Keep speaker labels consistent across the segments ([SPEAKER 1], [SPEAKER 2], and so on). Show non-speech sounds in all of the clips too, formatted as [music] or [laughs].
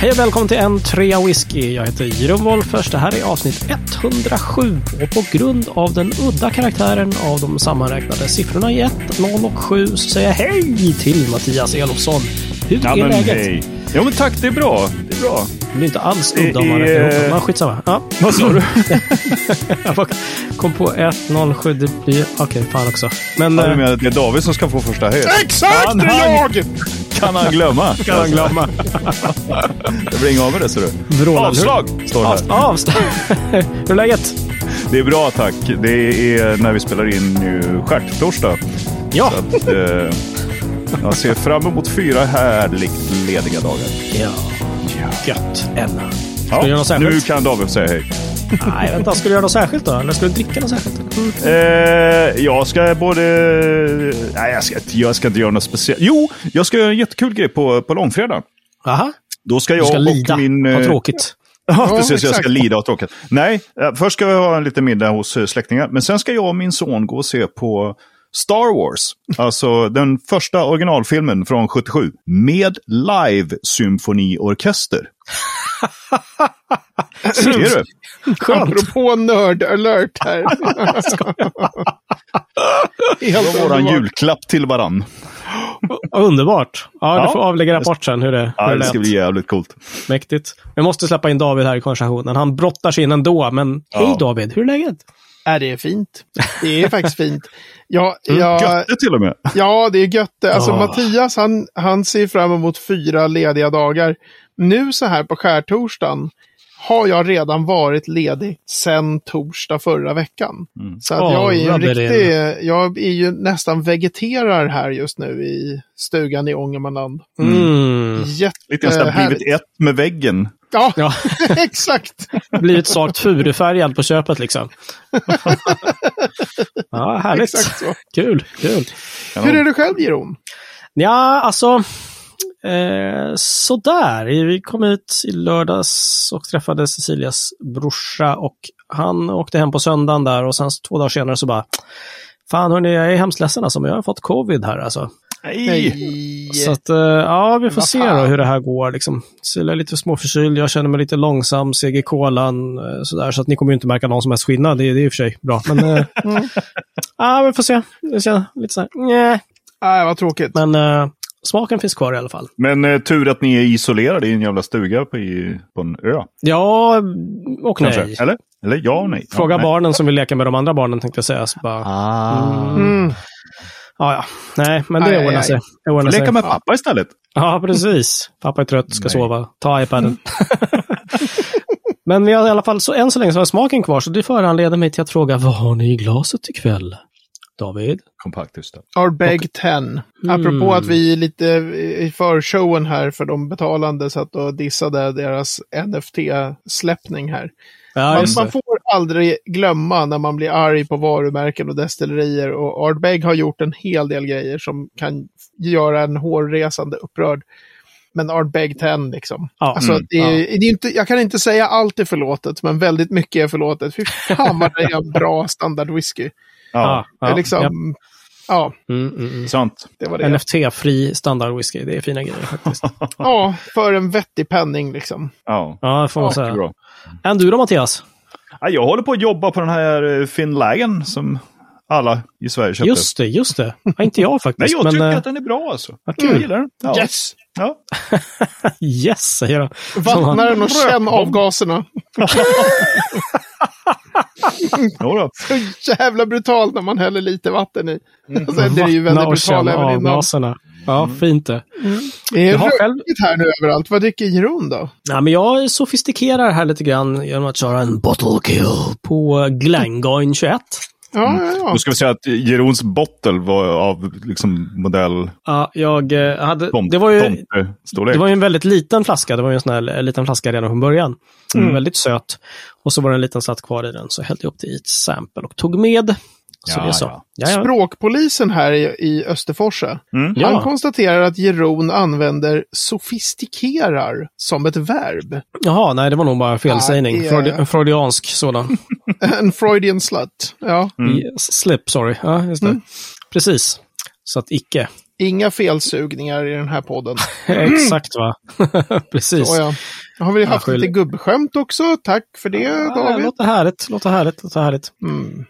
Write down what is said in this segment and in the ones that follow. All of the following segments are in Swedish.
[SPEAKER 1] Hej och välkommen till en trea whisky. Jag heter Jeroen Wolffers. Det här är avsnitt 107 och på grund av den udda karaktären av de sammanräknade siffrorna i 1, 0 och 7 så säger jag hej till Mattias Elofsson. Hur
[SPEAKER 2] Ja,
[SPEAKER 1] är läget?
[SPEAKER 2] hej. Ja, men tack. Det är bra. Det är bra.
[SPEAKER 1] Det är inte alls
[SPEAKER 2] Det
[SPEAKER 1] udda om man räknar ihop. Men skitsamma. Ja.
[SPEAKER 2] Vad sa du? [laughs]
[SPEAKER 1] Jag kom på 1, 0, 7. Det blir... Okej, fan också. Men...
[SPEAKER 2] Ja, du
[SPEAKER 1] eh,
[SPEAKER 2] menar att det är David som ska få första höjd?
[SPEAKER 3] Exakt,
[SPEAKER 2] Kan
[SPEAKER 3] det är
[SPEAKER 2] han-
[SPEAKER 3] jag!
[SPEAKER 2] Kan han glömma? [laughs]
[SPEAKER 1] kan han glömma.
[SPEAKER 2] Jag blir inga av med det, ser du.
[SPEAKER 1] Vrålar.
[SPEAKER 2] Avslag, står det här.
[SPEAKER 1] Av, avslag. [laughs] Hur är läget?
[SPEAKER 2] Det är bra, tack. Det är när vi spelar in nu stjärttorsdag.
[SPEAKER 1] Ja.
[SPEAKER 2] Så att, eh, jag ser fram emot fyra härligt lediga dagar.
[SPEAKER 1] Ja. Gött. Ännu.
[SPEAKER 2] Ja,
[SPEAKER 1] du göra något särskilt?
[SPEAKER 2] nu kan David säga hej.
[SPEAKER 1] Nej, vänta. Ska du göra något särskilt då? Eller ska du dricka något särskilt? Mm.
[SPEAKER 2] Eh, jag ska både... Nej, jag ska, inte- jag ska inte göra något speciellt. Jo, jag ska göra en jättekul grej på, på långfredag.
[SPEAKER 1] Aha.
[SPEAKER 2] Då ska jag
[SPEAKER 1] ska lida.
[SPEAKER 2] och min...
[SPEAKER 1] Vad
[SPEAKER 2] eh,
[SPEAKER 1] tråkigt.
[SPEAKER 2] Ja, precis. Jag ska
[SPEAKER 3] exakt.
[SPEAKER 2] lida och tråkigt. Nej, eh, först ska vi ha en liten middag hos eh, släktingar. Men sen ska jag och min son gå och se på Star Wars. Alltså den första originalfilmen från 77. Med live-symfoniorkester. Ser [laughs] du?
[SPEAKER 1] Skönt.
[SPEAKER 3] Apropå nörd-alert här. [laughs]
[SPEAKER 2] Det
[SPEAKER 3] Helt
[SPEAKER 2] var våran julklapp till varann.
[SPEAKER 1] Underbart. Ja, du
[SPEAKER 2] Ja.
[SPEAKER 1] får avlägga rapport sen hur det,
[SPEAKER 2] Ja,
[SPEAKER 1] hur det
[SPEAKER 2] det ska bli jävligt coolt.
[SPEAKER 1] Mäktigt. Vi måste släppa in David här i konversationen. Han brottar sig in ändå, men
[SPEAKER 2] Ja.
[SPEAKER 1] hej David, hur är läget?
[SPEAKER 3] Ja, det är fint. Det är faktiskt fint. Ja,
[SPEAKER 1] Mm,
[SPEAKER 3] ja,
[SPEAKER 2] Götte till och med.
[SPEAKER 3] ja det är gött. Alltså
[SPEAKER 1] Ah.
[SPEAKER 3] Mattias, han, han ser fram emot fyra lediga dagar. Nu så här på skärtorsdagen har jag redan varit ledig sedan torsdag förra veckan. Så att
[SPEAKER 1] Åh,
[SPEAKER 3] jag är riktig, jag är ju nästan vegeterar här just nu i stugan i Ångermanland.
[SPEAKER 1] Mm.
[SPEAKER 2] Lite nästan
[SPEAKER 3] Jättehärligt.
[SPEAKER 2] blivit ett med väggen.
[SPEAKER 3] Ja,
[SPEAKER 1] Ja, [laughs]
[SPEAKER 3] exakt.
[SPEAKER 1] blivit svagt furufärgad på köpet liksom. [laughs] ja, härligt.
[SPEAKER 3] Exakt så.
[SPEAKER 1] Kul, kul.
[SPEAKER 3] Hur är det själv, Jeroen?
[SPEAKER 1] Ja, alltså. Eh, sådär. Vi kom ut i lördags och träffade Cecilias brorsa och han åkte hem på söndagen där och sen två dagar senare så bara Fan hörni, jag är hemskt ledsen alltså, men jag har fått covid här alltså.
[SPEAKER 2] Nej!
[SPEAKER 1] Så att, eh, ja, vi får se då hur det här går. Liksom. Cecilia är lite småförkyld, jag känner mig lite långsam, i kolan, eh, sådär. Så att ni kommer ju inte märka någon som helst skillnad, det, det är i och för sig bra. Men, eh, [laughs] ja, vi får se. Det känns lite så här, nej.
[SPEAKER 3] Nej, vad tråkigt.
[SPEAKER 1] Men smaken finns kvar i alla fall.
[SPEAKER 2] Men eh, tur att ni är isolerade i en jävla stuga på, i, på en ö.
[SPEAKER 1] Ja och
[SPEAKER 2] Kanske.
[SPEAKER 1] nej.
[SPEAKER 2] Eller? Eller ja och nej.
[SPEAKER 1] Fråga
[SPEAKER 2] ja, nej.
[SPEAKER 1] barnen som vill leka med de andra barnen tänkte jag säga. Så bara,
[SPEAKER 2] Ah.
[SPEAKER 3] Mm.
[SPEAKER 1] ja, ja. Nej, men det
[SPEAKER 3] Aj,
[SPEAKER 1] ordnar
[SPEAKER 3] aj.
[SPEAKER 1] sig. Det ordnar sig.
[SPEAKER 2] Leka med pappa istället.
[SPEAKER 1] Ja, precis. Pappa är trött, ska
[SPEAKER 2] Nej.
[SPEAKER 1] sova. Ta iPaden. [laughs] Men vi har i alla fall, så än så länge så har smaken kvar, så det föranleder mig till att fråga, vad har ni i glaset ikväll? David?
[SPEAKER 2] Kompakttysta.
[SPEAKER 3] Ardbeg 10.
[SPEAKER 1] Mm.
[SPEAKER 3] Apropå att vi lite i förshowen här för de betalande satt och dissade deras NFT-släppning här.
[SPEAKER 1] Ja,
[SPEAKER 3] Man, man får aldrig glömma när man blir arg på varumärken och destillerier. Och Ardbeg har gjort en hel del grejer som kan göra en hårresande upprörd. Men Ardbeg 10 liksom.
[SPEAKER 1] Ja,
[SPEAKER 3] Alltså,
[SPEAKER 2] mm,
[SPEAKER 3] det är, det är inte, jag kan inte säga allt är förlåtet, men väldigt mycket är förlåtet. Fy fan vad det är en bra standardwhisky.
[SPEAKER 2] Ja,
[SPEAKER 1] Ja,
[SPEAKER 3] det är
[SPEAKER 1] ja,
[SPEAKER 3] liksom,
[SPEAKER 1] ja.
[SPEAKER 3] ja,
[SPEAKER 1] Mm, mm, mm.
[SPEAKER 2] sant.
[SPEAKER 3] det var det.
[SPEAKER 1] NFT-fri standardwhisky, det är fina grejer faktiskt. [laughs]
[SPEAKER 3] Ja, för en vettig penning liksom.
[SPEAKER 2] Ja,
[SPEAKER 1] Ja, det får man
[SPEAKER 2] ja
[SPEAKER 1] säga.
[SPEAKER 2] bra.
[SPEAKER 1] Än du då Mattias?
[SPEAKER 2] Ja, jag håller på att jobba på den här eh, Finlagen som alla i Sverige köpte.
[SPEAKER 1] Just det, just det. Ja, inte jag [laughs]
[SPEAKER 2] Nej,
[SPEAKER 1] faktiskt.
[SPEAKER 2] jag
[SPEAKER 1] men,
[SPEAKER 2] tycker
[SPEAKER 1] eh,
[SPEAKER 2] att den är bra alltså.
[SPEAKER 1] vad kul.
[SPEAKER 2] Jag gillar den. Ja.
[SPEAKER 3] Yes!
[SPEAKER 2] Ja. [laughs]
[SPEAKER 1] Yes, säger jag.
[SPEAKER 3] Vattna den och känn avgaserna. [laughs] Så jävla brutalt när man häller lite vatten i. Alltså, det är ju
[SPEAKER 1] Vattna
[SPEAKER 3] väldigt
[SPEAKER 1] och
[SPEAKER 3] brutalt även innan.
[SPEAKER 1] avgaserna. Ja, fint det.
[SPEAKER 3] Det är
[SPEAKER 1] Jag har själv-
[SPEAKER 3] här nu överallt. Vad dricker Jeroen då?
[SPEAKER 1] Ja, men jag sofistikerar här lite grann genom att köra en bottle kill på Glengoyne 21.
[SPEAKER 3] Ja, ja, ja.
[SPEAKER 2] Då ska vi säga att Jerons bottle var av liksom modell
[SPEAKER 1] Ja, jag eh, hade... Det var ju... Det var ju en väldigt liten flaska. Det var ju en sån här en liten flaska redan från början. Väldigt söt. Och så var det en liten slatt kvar i den. Så jag hällde upp det i ett sample och tog med. Så
[SPEAKER 2] Ja,
[SPEAKER 1] är så.
[SPEAKER 2] ja.
[SPEAKER 1] Ja, ja.
[SPEAKER 3] Språkpolisen här i, i Österforsa.
[SPEAKER 2] Mm.
[SPEAKER 1] Ja.
[SPEAKER 3] Han konstaterar att Jeroen använder sofistikerar som ett verb.
[SPEAKER 1] Jaha, nej det var nog bara felsägning.
[SPEAKER 3] Ja,
[SPEAKER 1] Freudi- en freudiansk sådan. [laughs]
[SPEAKER 3] En Freudian slut. Ja.
[SPEAKER 1] I slip, sorry. Ja, just det. Precis. Så att icke.
[SPEAKER 3] Inga felsugningar i den här podden. [laughs]
[SPEAKER 1] Exakt va? [laughs] Precis.
[SPEAKER 3] Så, ja. Har vi haft
[SPEAKER 1] Ja,
[SPEAKER 3] lite gubbskämt också? Tack för det,
[SPEAKER 1] Ja,
[SPEAKER 3] David.
[SPEAKER 1] låter härligt, låter härligt, låter härligt.
[SPEAKER 3] Mm.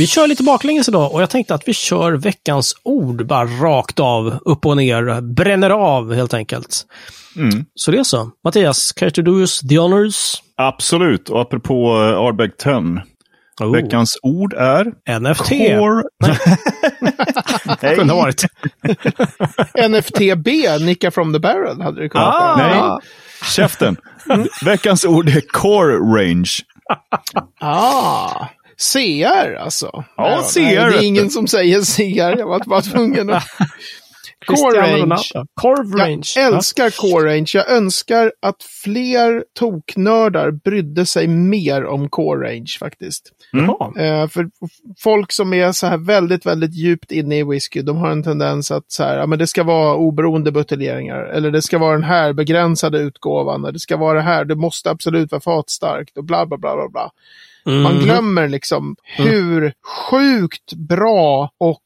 [SPEAKER 1] Vi kör lite baklänges idag och jag tänkte att vi kör veckans ord bara rakt av, upp och ner, bränner av helt enkelt.
[SPEAKER 2] Mm.
[SPEAKER 1] Så det är så. Mattias, care to do us the honors?
[SPEAKER 2] Absolut, och apropå uh, Ardbeg 10.
[SPEAKER 1] Oh,
[SPEAKER 2] Veckans ord är...
[SPEAKER 1] NFT.
[SPEAKER 2] Core... Nej. [laughs]
[SPEAKER 1] Kunde ha varit.
[SPEAKER 3] NFTB, Nicka from the barrel, hade det kunnat
[SPEAKER 1] Ah,
[SPEAKER 3] vara.
[SPEAKER 2] Nej. Käften. Veckans ord är Core Range.
[SPEAKER 3] Ah, CR alltså.
[SPEAKER 2] Ja,
[SPEAKER 3] Nej,
[SPEAKER 2] CR,
[SPEAKER 3] nej, Det är ingen som säger CR. Jag var bara [laughs] tvungen att... Core range.
[SPEAKER 1] Corv range.
[SPEAKER 3] Jag älskar Core Range. Jag önskar att fler toknördar brydde sig mer om Core Range faktiskt.
[SPEAKER 1] Ja.
[SPEAKER 3] Eh, för folk som är så här väldigt, väldigt djupt inne i whisky, de har en tendens att så här, ja, men det ska vara oberoende buteljeringar. Eller det ska vara den här begränsade utgåvan. Eller det ska vara det här, det måste absolut vara fatstarkt och bla bla bla bla bla. Man
[SPEAKER 1] Mhm.
[SPEAKER 3] glömmer liksom hur sjukt bra och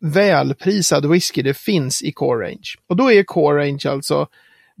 [SPEAKER 3] välprisad whisky det finns i Core Range. Och då är Core Range alltså,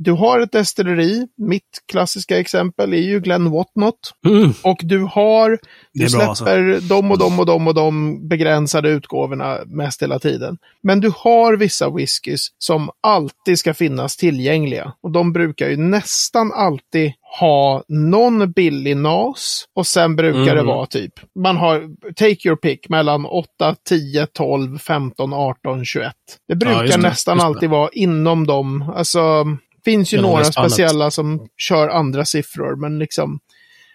[SPEAKER 3] du har ett destilleri, mitt klassiska exempel är ju Glen Whatnot.
[SPEAKER 1] Mm.
[SPEAKER 3] Och du har,
[SPEAKER 1] Det
[SPEAKER 3] du
[SPEAKER 1] alltså.
[SPEAKER 3] släpper de och de och de och de begränsade utgåvorna mest hela tiden. Men du har vissa whiskys som alltid ska finnas tillgängliga. Och de brukar ju nästan alltid ha någon billig NAS och sen brukar det
[SPEAKER 1] Mm.
[SPEAKER 3] vara typ, man har take your pick mellan 8, 10, 12, 15, 18, 21. Det brukar
[SPEAKER 1] just det,
[SPEAKER 3] nästan
[SPEAKER 1] det.
[SPEAKER 3] alltid vara inom dem. Alltså, finns ju några speciella som kör andra siffror, men liksom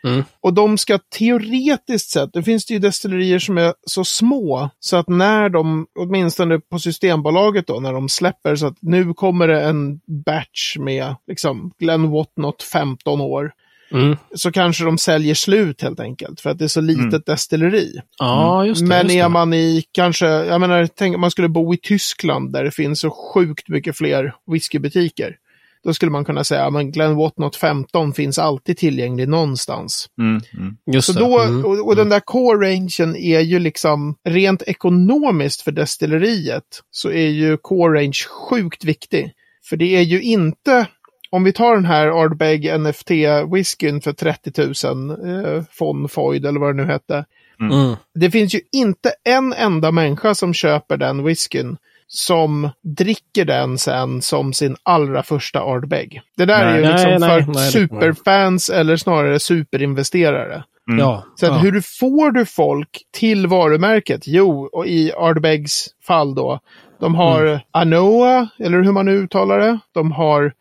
[SPEAKER 1] Mm.
[SPEAKER 3] och de ska teoretiskt sett, det finns det ju destillerier som är så små så att när de, åtminstone på Systembolaget då, när de släpper så att nu kommer det en batch med liksom Glen Whatnot 15 år.
[SPEAKER 1] Mm.
[SPEAKER 3] Så kanske de säljer slut helt enkelt för att det är så litet destilleri.
[SPEAKER 1] Ja, just det.
[SPEAKER 3] Men
[SPEAKER 1] just
[SPEAKER 3] är
[SPEAKER 1] det.
[SPEAKER 3] man i kanske, jag menar, tänk om man skulle bo i Tyskland där det finns så sjukt mycket fler whiskybutiker. Då skulle man kunna säga, att Glen Whatnot 15 finns alltid tillgänglig någonstans.
[SPEAKER 2] Mm. Mm.
[SPEAKER 1] Just
[SPEAKER 3] Så
[SPEAKER 1] det.
[SPEAKER 3] då,
[SPEAKER 1] Mm.
[SPEAKER 3] och, och den där core-rangen är ju liksom rent ekonomiskt för destilleriet så är ju core-range sjukt viktig. För det är ju inte, om vi tar den här Ardbeg NFT-whiskyn för 30 000 eh, von Foyd eller vad det nu hette.
[SPEAKER 1] Mm.
[SPEAKER 3] Det finns ju inte en enda människa som köper den whiskyn som dricker den sen som sin allra första Ardbeg. Det där är ju
[SPEAKER 1] Nej,
[SPEAKER 3] liksom
[SPEAKER 1] nej,
[SPEAKER 3] för
[SPEAKER 1] nej, det-
[SPEAKER 3] superfans eller snarare superinvesterare.
[SPEAKER 1] Ja.
[SPEAKER 3] Så att
[SPEAKER 1] ja.
[SPEAKER 3] hur får du folk till varumärket? Jo, och i Ardbegs fall då. De har
[SPEAKER 1] Mm.
[SPEAKER 3] Anoa, eller hur man nu uttalar det. De har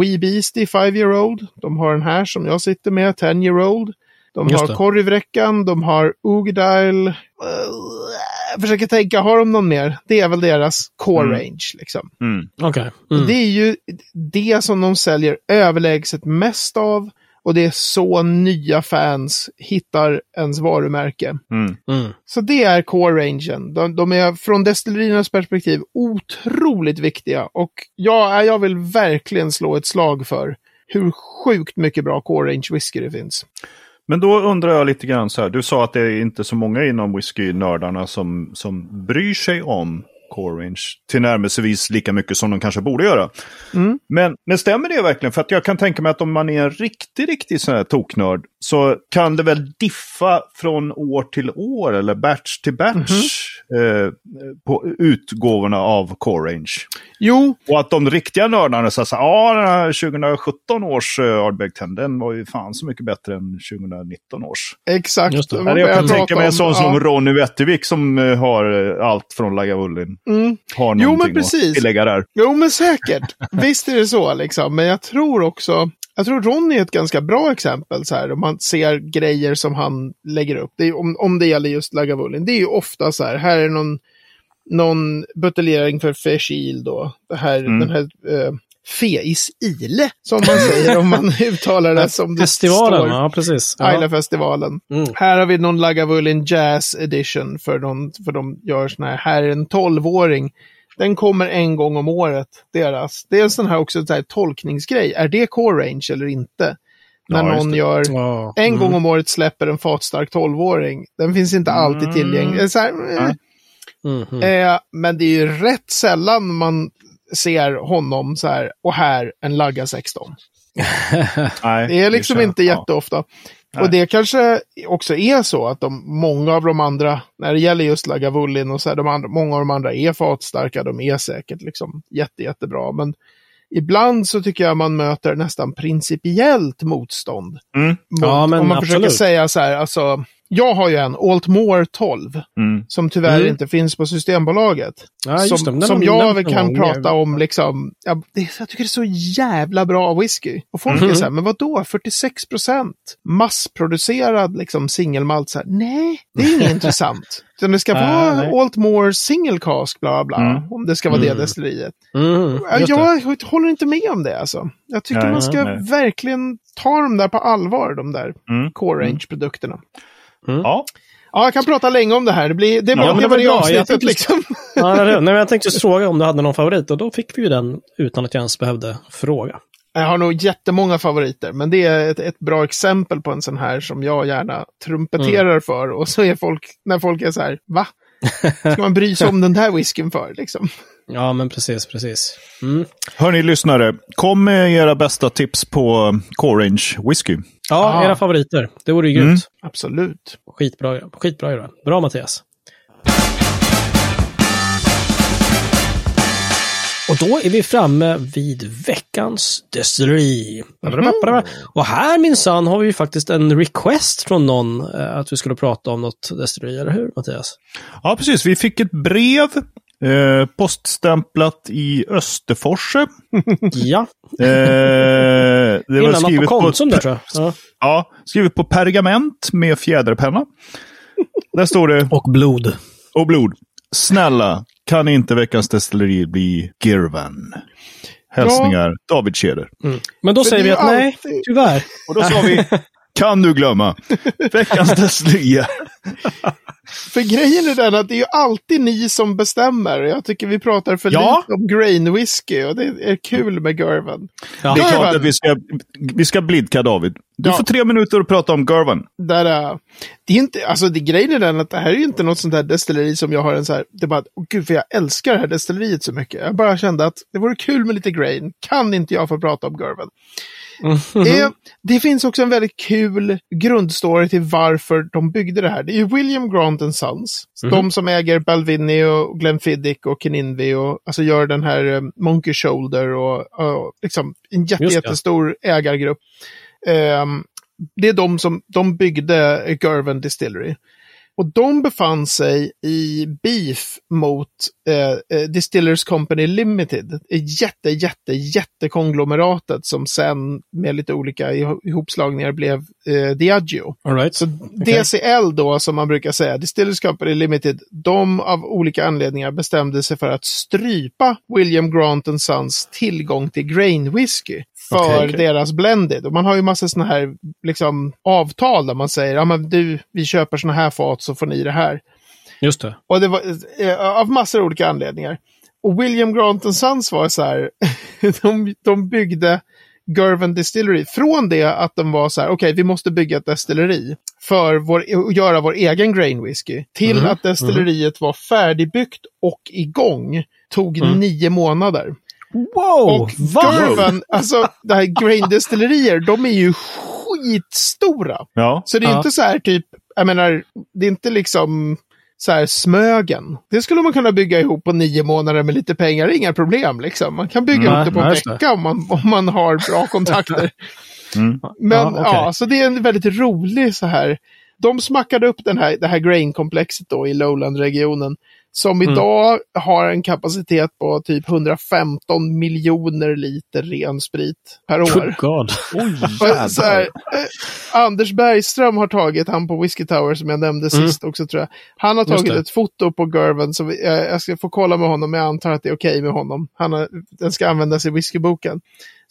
[SPEAKER 3] Wee Beastie 5 year old. De har den här som jag sitter med, 10 year old. De
[SPEAKER 1] Just
[SPEAKER 3] har. Korrivräckan, de har Ugdile. Försöker tänka, har de någon mer? Det är väl deras core
[SPEAKER 2] Mm.
[SPEAKER 3] range liksom.
[SPEAKER 2] Mm.
[SPEAKER 1] Okej. Mm.
[SPEAKER 3] Det är ju det som de säljer överlägset mest av. Och det är så nya fans hittar ens varumärke.
[SPEAKER 2] Mm.
[SPEAKER 1] Mm.
[SPEAKER 3] Så det är core-rangen. De, de är från destilleriernas perspektiv otroligt viktiga. Och ja, jag vill verkligen slå ett slag för hur sjukt mycket bra core-range whisky det finns.
[SPEAKER 2] Men då undrar jag lite grann så här. Du sa att det är inte så många inom whisky-nördarna som, som bryr sig om Core Range tillnärmelsevis lika mycket som de kanske borde göra.
[SPEAKER 3] Mm.
[SPEAKER 2] Men, men stämmer det verkligen? För att jag kan tänka mig att om man är en riktig, riktig sån här toknörd så kan det väl diffa från år till år eller batch till batch eh, på utgåvorna av Core Range.
[SPEAKER 3] Jo,
[SPEAKER 2] Och att de riktiga nördarna säger så här, ja den här 2017 års uh, Ardbeg 10, den var ju fan så mycket bättre än 2019 års.
[SPEAKER 3] exakt.
[SPEAKER 1] Just det.
[SPEAKER 2] Jag
[SPEAKER 3] börjar
[SPEAKER 2] kan tänka mig en
[SPEAKER 3] om-
[SPEAKER 2] sån
[SPEAKER 3] ja.
[SPEAKER 2] som Ronny Wettervik som eh, har eh, allt från Lagavulin.
[SPEAKER 3] Mm.
[SPEAKER 2] Har
[SPEAKER 3] Jo, men
[SPEAKER 2] någonting
[SPEAKER 3] precis.
[SPEAKER 2] att tillägga där.
[SPEAKER 3] Jo, men säkert. [laughs] Visst är det så, liksom. Men jag tror också... Jag tror Ronny är ett ganska bra exempel, så här, om man ser grejer som han lägger upp. Det är, om, om det gäller just Lagavulin. Det är ju ofta så här, här är någon, någon buteljering för Feshil då. Det här,
[SPEAKER 2] Mm.
[SPEAKER 3] Den här eh, Feis Ile, som man säger om man [laughs] uttalar det som det
[SPEAKER 1] Festivalen,
[SPEAKER 3] står.
[SPEAKER 1] ja precis. Ja.
[SPEAKER 3] Isla-festivalen.
[SPEAKER 1] Mm.
[SPEAKER 3] Här har vi någon Lagavulin Jazz Edition för, någon, för de gör sån här. Här är en 12-åring. Den kommer en gång om året, deras. Det är en sån här också så här tolkningsgrej. Är det core range eller inte? När
[SPEAKER 2] Ja,
[SPEAKER 3] någon gör
[SPEAKER 1] Ja.
[SPEAKER 3] en
[SPEAKER 1] Mm.
[SPEAKER 3] gång om året släpper en fatstark 12-åring. Den finns inte alltid
[SPEAKER 2] Mm.
[SPEAKER 3] tillgänglig. Så här, eh,
[SPEAKER 2] Nej.
[SPEAKER 1] Mhm.
[SPEAKER 3] Eh, men det är ju rätt sällan man ser honom så här, och här en Lagga 16.
[SPEAKER 2] Nej,
[SPEAKER 3] Det är liksom inte
[SPEAKER 2] ja.
[SPEAKER 3] jätteofta.
[SPEAKER 2] Nej.
[SPEAKER 3] Och det kanske också är så att de, många av de andra, när det gäller just Lagavulin och så här, de andra, många av de andra är fatstarka, de är säkert liksom jätte, jättebra. Men ibland så tycker jag man möter nästan principiellt motstånd.
[SPEAKER 2] Mm.
[SPEAKER 3] Mot,
[SPEAKER 1] Ja, men
[SPEAKER 3] om man försöker
[SPEAKER 1] absolut.
[SPEAKER 3] säga så här, alltså, jag har ju en Altmore 12
[SPEAKER 2] Mm.
[SPEAKER 3] som tyvärr
[SPEAKER 1] Mm.
[SPEAKER 3] inte finns på Systembolaget.
[SPEAKER 1] Ja,
[SPEAKER 3] som
[SPEAKER 1] den
[SPEAKER 3] som jag
[SPEAKER 1] någon
[SPEAKER 3] kan
[SPEAKER 1] gång.
[SPEAKER 3] prata om liksom, ja, det, jag tycker det är så jävla bra whisky. Och folk
[SPEAKER 1] Mhm.
[SPEAKER 3] är så här, men vad då 46 procent? Massproducerad liksom singelmalt så här, nej, det är inget [laughs] intressant. Utan det ska vara
[SPEAKER 1] nej.
[SPEAKER 3] Altmore single cask, bla bla,
[SPEAKER 2] Mm.
[SPEAKER 3] om det ska vara det
[SPEAKER 1] Mm.
[SPEAKER 3] destilleriet.
[SPEAKER 1] Mm,
[SPEAKER 3] Ja,
[SPEAKER 1] det.
[SPEAKER 3] jag håller inte med om det alltså. Jag tycker
[SPEAKER 2] Nej,
[SPEAKER 3] man ska
[SPEAKER 2] nej.
[SPEAKER 3] verkligen ta dem där på allvar, de där
[SPEAKER 2] Mm.
[SPEAKER 3] core range-produkterna.
[SPEAKER 2] Ja.
[SPEAKER 3] Ja, jag kan prata länge om det här. Det, blir, det,
[SPEAKER 1] men
[SPEAKER 3] det var det avsnittet
[SPEAKER 1] tänkte-
[SPEAKER 3] liksom.
[SPEAKER 1] Ja? [laughs] Nej, men jag tänkte just fråga om du hade någon favorit och då fick vi ju den utan att jag ens behövde fråga.
[SPEAKER 3] Jag har nog jättemånga favoriter, men det är ett, ett bra exempel på en sån här som jag gärna trumpeterar
[SPEAKER 1] Mm.
[SPEAKER 3] för. Och så är folk, när folk är så här, va? Ska man bry sig om den där whiskyn för? Liksom?
[SPEAKER 1] Ja, men precis, precis. Mm.
[SPEAKER 2] Hörni lyssnare, kom med era bästa tips på Core Range Whisky.
[SPEAKER 1] Ja,
[SPEAKER 3] Ah.
[SPEAKER 1] era favoriter. Det vore ju
[SPEAKER 2] Mm.
[SPEAKER 1] grymt.
[SPEAKER 3] Absolut.
[SPEAKER 1] Skitbra, skitbra Göran. Bra Mattias. Och då är vi framme vid veckans destilleri. Och här minsann har vi ju faktiskt en request från någon eh, att vi skulle prata om något destilleri, eller hur Mattias?
[SPEAKER 2] Ja, precis. Vi fick ett brev eh, poststämplat i Österforse. [laughs]
[SPEAKER 1] Ja,
[SPEAKER 2] Eh, det var
[SPEAKER 1] på
[SPEAKER 2] skrivet på,
[SPEAKER 1] Konsum där tror jag. Ja.
[SPEAKER 2] ja, skrivet på pergament med fjäderpenna. Där står det,
[SPEAKER 1] Och blod.
[SPEAKER 2] och blod. Snälla, kan inte veckans destilleri bli Girvan? Hälsningar David Tjeder.
[SPEAKER 1] Men då
[SPEAKER 3] För
[SPEAKER 1] säger vi att
[SPEAKER 3] ju
[SPEAKER 1] nej,
[SPEAKER 3] alltid-
[SPEAKER 1] tyvärr.
[SPEAKER 2] Och då sa vi, kan du glömma? Veckans [laughs] destilleri.
[SPEAKER 3] För grejen är den att det är ju alltid ni som bestämmer. Jag tycker vi pratar för
[SPEAKER 1] Ja.
[SPEAKER 3] lite om grain whisky och det är kul med Gervan.
[SPEAKER 1] Ja.
[SPEAKER 2] Det är klart att vi ska, vi ska blidka David. Du
[SPEAKER 3] Ja.
[SPEAKER 2] får tre minuter att prata om Girvan.
[SPEAKER 3] Där, äh, det är inte, alltså det grejen är den att det här är ju inte något sånt här destilleri som jag har en så här, det är bara, åh gud för jag älskar det här destilleriet så mycket. Jag bara kände att det vore kul med lite grain. Kan inte jag få prata om Gervan? Eh, det finns också en väldigt kul grundstory till varför de byggde det här. Det är ju William Grant and Sons. De som äger Balvenie och Glenfiddich och Keninvi och alltså gör den här eh, Monkey Shoulder och, och liksom en jätte,
[SPEAKER 1] Just
[SPEAKER 3] jättestor ägargrupp. Ehm, det är de som de byggde Gervan Distillery. Och de befann sig i beef mot eh, eh, Distillers Company Limited. Ett jätte, jätte, jättekonglomeratet som sen med lite olika iho- ihopslagningar blev eh, Diageo.
[SPEAKER 1] All right.
[SPEAKER 3] Så DCL då, som man brukar säga, Distillers Company Limited, de av olika anledningar bestämde sig för att strypa William Grant Sons tillgång till grain whisky för
[SPEAKER 1] Okej, okej.
[SPEAKER 3] deras blended. Och man har ju massa sådana här liksom, avtal där man säger, ja men du, vi köper sådana här fat så får ni det här.
[SPEAKER 1] Just det.
[SPEAKER 3] Och det var eh, av massor av olika anledningar. Och William Grant Sons var så här, [laughs] de, de byggde Gervan Distillery från det att de var så här, okej, vi måste bygga ett destilleri för vår, att göra vår egen grain whisky. Till
[SPEAKER 1] Mhm,
[SPEAKER 3] att destilleriet var färdigbyggt och igång tog nio månader.
[SPEAKER 1] Wow!
[SPEAKER 3] Och? Gervan, alltså det här grain destillerier, de är ju skitstora.
[SPEAKER 2] Ja.
[SPEAKER 3] Så det är
[SPEAKER 1] Ja.
[SPEAKER 3] inte så här typ, jag menar, det är inte liksom så här Smögen. Det skulle man kunna bygga ihop på nio månader med lite pengar, inga problem liksom. Man kan bygga
[SPEAKER 1] Nej,
[SPEAKER 3] ihop det på en vecka om man, om man har bra kontakter. [laughs]
[SPEAKER 2] Mm.
[SPEAKER 3] Men
[SPEAKER 1] Ja,
[SPEAKER 3] ja,
[SPEAKER 1] okej.
[SPEAKER 3] så det är en väldigt rolig så här. De smackade upp den här, det här grain-komplexet då i Lowland-regionen. Som
[SPEAKER 1] Mm.
[SPEAKER 3] idag har en kapacitet på typ 115 miljoner liter ren sprit per år.
[SPEAKER 1] Oh God.
[SPEAKER 3] Och så här, eh, Anders Bergström har tagit, han på Whiskey Tower som jag nämnde
[SPEAKER 1] Mm.
[SPEAKER 3] sist också tror jag. Han har tagit ett foto på Gervan, så vi, eh, jag ska få kolla med honom, men jag antar att det är okej med honom. Han har, den ska användas i whiskyboken.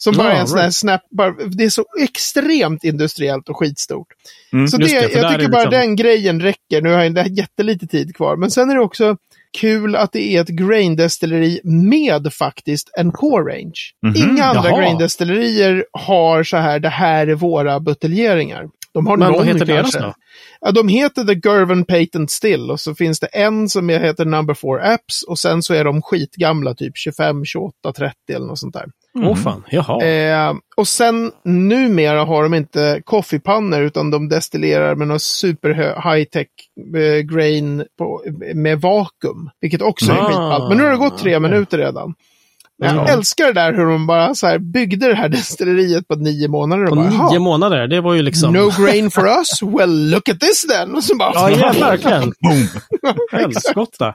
[SPEAKER 3] Som bara är en sån här snap, bara, det är så extremt industriellt och skitstort.
[SPEAKER 2] Mm,
[SPEAKER 3] så det,
[SPEAKER 1] det,
[SPEAKER 3] jag tycker
[SPEAKER 1] är
[SPEAKER 3] bara
[SPEAKER 1] liksom-
[SPEAKER 3] den grejen räcker. Nu har jag jättelite tid kvar, men sen är det också kul att det är ett grain destilleri med faktiskt en core range.
[SPEAKER 2] Mhm,
[SPEAKER 3] Inga andra grain destillerier har så här, det här är våra buteljeringar. De har
[SPEAKER 1] Men
[SPEAKER 3] någon
[SPEAKER 1] vad heter deras
[SPEAKER 3] kanske.
[SPEAKER 1] då?
[SPEAKER 3] Ja, de heter The Gervan Patent Still och så finns det en som heter Number 4 Apps och sen så är de skitgamla, typ 25, 28, 30 eller något sånt där.
[SPEAKER 1] Åh fan, jaha.
[SPEAKER 3] Eh, och sen numera har de inte coffeepannor utan de destillerar med någon super high tech eh, grain på, med vakuum. Vilket också är
[SPEAKER 1] Ah,
[SPEAKER 3] skitballt. Men nu har det gått tre
[SPEAKER 1] okej.
[SPEAKER 3] minuter redan. Men jag
[SPEAKER 1] Ja.
[SPEAKER 3] älskar det där hur de bara så här byggde det här [laughs] destilleriet på nio månader.
[SPEAKER 1] På
[SPEAKER 3] bara,
[SPEAKER 1] nio
[SPEAKER 3] "Jaha,
[SPEAKER 1] månader, det var ju liksom...
[SPEAKER 3] No grain for us? Well, look at this then! Och så bara,
[SPEAKER 1] Ja, [laughs] ja, verkligen. [laughs] Helskotta.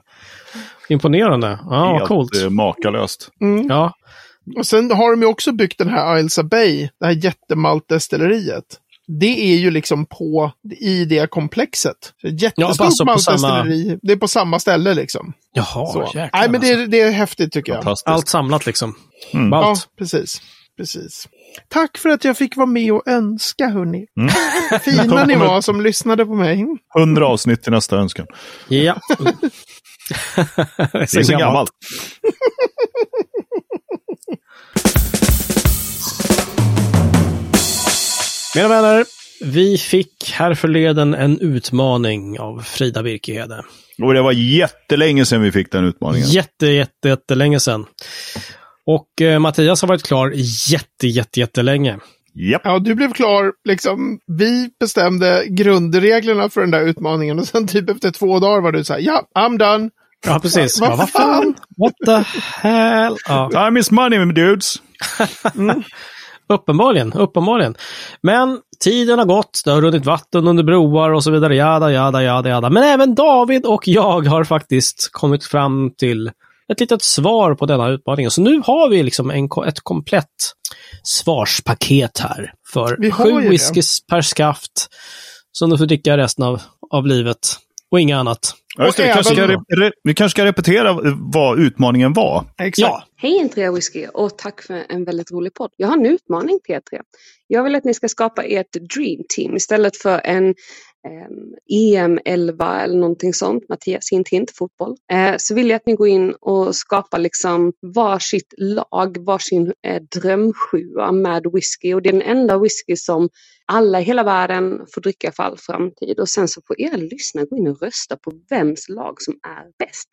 [SPEAKER 1] Imponerande. Ja, vad
[SPEAKER 2] Helt
[SPEAKER 1] coolt.
[SPEAKER 2] eh, makalöst.
[SPEAKER 1] Ja,
[SPEAKER 3] Och sen har de ju också byggt den här Ailsa Bay, det här jättemaltdestilleriet. Det är ju liksom på, i det komplexet. Så Jättestort
[SPEAKER 1] alltså på
[SPEAKER 3] maltdestilleri. Det är på samma ställe liksom.
[SPEAKER 1] jaha,
[SPEAKER 3] Så.
[SPEAKER 1] jäklar.
[SPEAKER 3] Nej, men det,
[SPEAKER 1] alltså.
[SPEAKER 3] är- det är häftigt tycker jag.
[SPEAKER 1] Allt samlat liksom.
[SPEAKER 2] Mm.
[SPEAKER 3] Ja,
[SPEAKER 1] Ballt.
[SPEAKER 3] precis. Precis. Tack för att jag fick vara med och önska, hörni.
[SPEAKER 2] Mm. [laughs]
[SPEAKER 3] Fina ni var som lyssnade på mig.
[SPEAKER 2] 100 avsnitt till nästa önskan.
[SPEAKER 1] Ja. [laughs] det
[SPEAKER 2] Det är så gammalt. [laughs]
[SPEAKER 1] Mina vänner, vi fick här förleden en utmaning av Frida Birkehede.
[SPEAKER 2] Och det var jättelänge sedan vi fick den utmaningen.
[SPEAKER 1] Jätte, jätte, jättelänge sedan. Och eh, Mattias har varit klar jätte, jätte, jättelänge.
[SPEAKER 2] Japp.
[SPEAKER 3] Ja, du blev klar, liksom, vi bestämde grundreglerna för den där utmaningen och sen typ efter två dagar var du så här, ja, I'm done.
[SPEAKER 1] Ja, precis.
[SPEAKER 3] Vad
[SPEAKER 1] Vad, vad fan? What the hell? Ja.
[SPEAKER 2] Time is money dudes.
[SPEAKER 1] Uppenbarligen, uppenbarligen. Men tiden har gått, det har runnit vatten under broar och så vidare. Jada, jada, jada, jada. Men även David och jag har faktiskt kommit fram till ett litet svar på denna utmaning. Så nu har vi liksom en, ett komplett svarspaket här för sju whiskys per skaft som du får dricka resten av, av livet. Och inget annat.
[SPEAKER 2] Ja, just det, vi, kanske ska
[SPEAKER 3] även-
[SPEAKER 2] vi kanske ska repetera vad utmaningen var.
[SPEAKER 3] Exakt.
[SPEAKER 1] Ja,
[SPEAKER 4] Hej Entrea Whisky och tack för en väldigt rolig podd. Jag har en utmaning till er tre. Jag vill att ni ska skapa ert dream team istället för en EM 11 eller någonting sånt, Mattias hint hint fotboll. Ehm, så vill jag att ni går in och skapar liksom varsitt lag, varsin eh, drömsjua med whisky och det är den enda whisky som alla i hela världen får dricka för all framtid och sen så får era lyssnare gå in och rösta på vems lag som är bäst.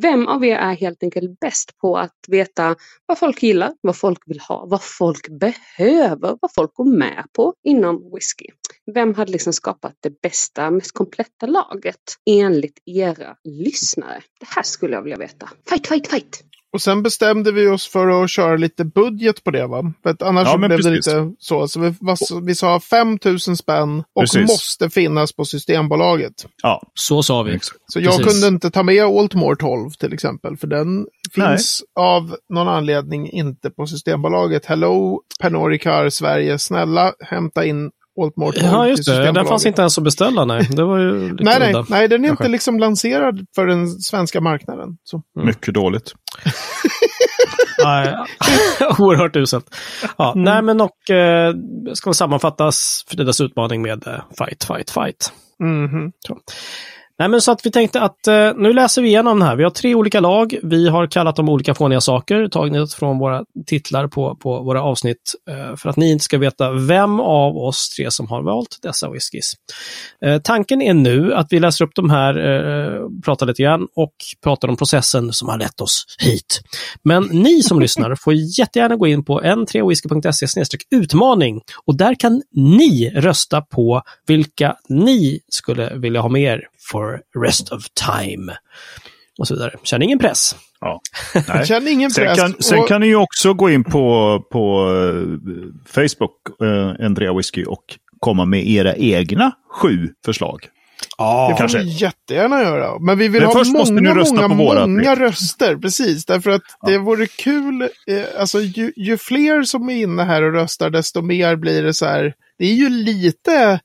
[SPEAKER 4] Vem av er är helt enkelt bäst på att veta vad folk gillar, vad folk vill ha, vad folk behöver, vad folk går med på inom whisky? Vem hade liksom skapat det bästa, mest kompletta laget enligt era lyssnare? Det här skulle jag vilja veta. Fight, fight, fight!
[SPEAKER 3] Och sen bestämde vi oss för att köra lite budget på det va? För att annars
[SPEAKER 2] Ja,
[SPEAKER 3] blev det
[SPEAKER 2] precis.
[SPEAKER 3] lite så. Så vi, var- vi sa 5 000 spänn och
[SPEAKER 2] Precis.
[SPEAKER 3] måste finnas på Systembolaget.
[SPEAKER 2] Ja,
[SPEAKER 1] så sa vi.
[SPEAKER 2] exakt.
[SPEAKER 3] Så jag
[SPEAKER 1] Precis.
[SPEAKER 3] kunde inte ta med Altamore 12 till exempel. För den finns av någon anledning inte på Systembolaget. Hello Pernod Ricard Sverige, snälla hämta in 12
[SPEAKER 1] Ja, just det. Den fanns inte ens att beställa, nej. Det var ju lite
[SPEAKER 3] Nej, nej, nej, den är
[SPEAKER 1] kanske.
[SPEAKER 3] inte liksom lanserad för den svenska marknaden. Så.
[SPEAKER 2] Mycket dåligt. [laughs]
[SPEAKER 1] Nej, [laughs] Oerhört uselt. Ja,
[SPEAKER 3] Mm.
[SPEAKER 1] Nej, men och eh, ska sammanfattas Fridas utmaning med eh, fight, fight, fight.
[SPEAKER 3] Mhm.
[SPEAKER 1] Nej, men så att vi tänkte att eh, nu läser vi igenom den här. Vi har tre olika lag. Vi har kallat dem olika fåniga saker, tagit från våra titlar på, på våra avsnitt, eh, för att ni inte ska veta vem av oss tre som har valt dessa whiskys. Eh, tanken är nu att vi läser upp de här, eh, pratar lite grann och pratar om processen som har lett oss hit. Men ni som [laughs] lyssnar får jättegärna gå in på n3whisky.se utmaning och där kan ni rösta på vilka ni skulle vilja ha med er for rest of time. Och så vidare. Känn ingen press.
[SPEAKER 2] Ja. [laughs] Nej.
[SPEAKER 3] Känn ingen
[SPEAKER 2] Sen
[SPEAKER 3] press.
[SPEAKER 2] kan, sen
[SPEAKER 3] Och-
[SPEAKER 2] kan ni ju också gå in på, på eh, Facebook, eh, Andrea Whisky, och komma med era egna sju förslag.
[SPEAKER 1] Ja,
[SPEAKER 3] Det får
[SPEAKER 2] kanske.
[SPEAKER 3] vi jättegärna göra. Men vi vill
[SPEAKER 2] Men
[SPEAKER 3] ha
[SPEAKER 2] först måste
[SPEAKER 3] många,
[SPEAKER 2] ni rösta
[SPEAKER 3] många,
[SPEAKER 2] på våra
[SPEAKER 3] många röster. Precis, därför att det vore kul. Eh, alltså, ju, ju fler som är inne här och röstar, desto mer blir det så här. Det är ju lite...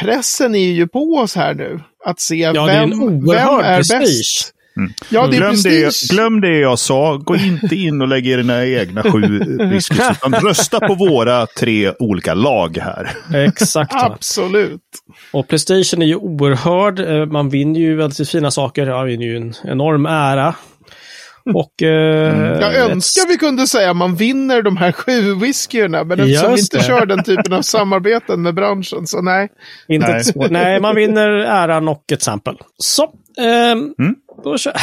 [SPEAKER 3] Pressen är ju på oss här nu. Att se
[SPEAKER 1] Ja, det är
[SPEAKER 3] vem, vem är
[SPEAKER 1] prestige.
[SPEAKER 3] bäst. Ja, det
[SPEAKER 2] Glöm det, glöm det jag sa. Gå inte in och lägg er dina egna sju [laughs] whiskys, utan rösta på våra tre olika lag här.
[SPEAKER 1] exakt.
[SPEAKER 3] Absolut.
[SPEAKER 1] Och prestigen är ju oerhörd. Eh, Man vinner ju väldigt fina saker. Man vinner ju en enorm ära. Och, eh,
[SPEAKER 3] Jag
[SPEAKER 1] ett-
[SPEAKER 3] önskar vi kunde säga att man vinner de här sju whiskyerna, men eftersom vi inte
[SPEAKER 1] det.
[SPEAKER 3] kör den typen av samarbeten med branschen, så nej.
[SPEAKER 1] Inte
[SPEAKER 2] Nej.
[SPEAKER 1] ett. Nej, man vinner äran och ett sample. Så, ehm,
[SPEAKER 2] Mm.
[SPEAKER 1] då kör [laughs]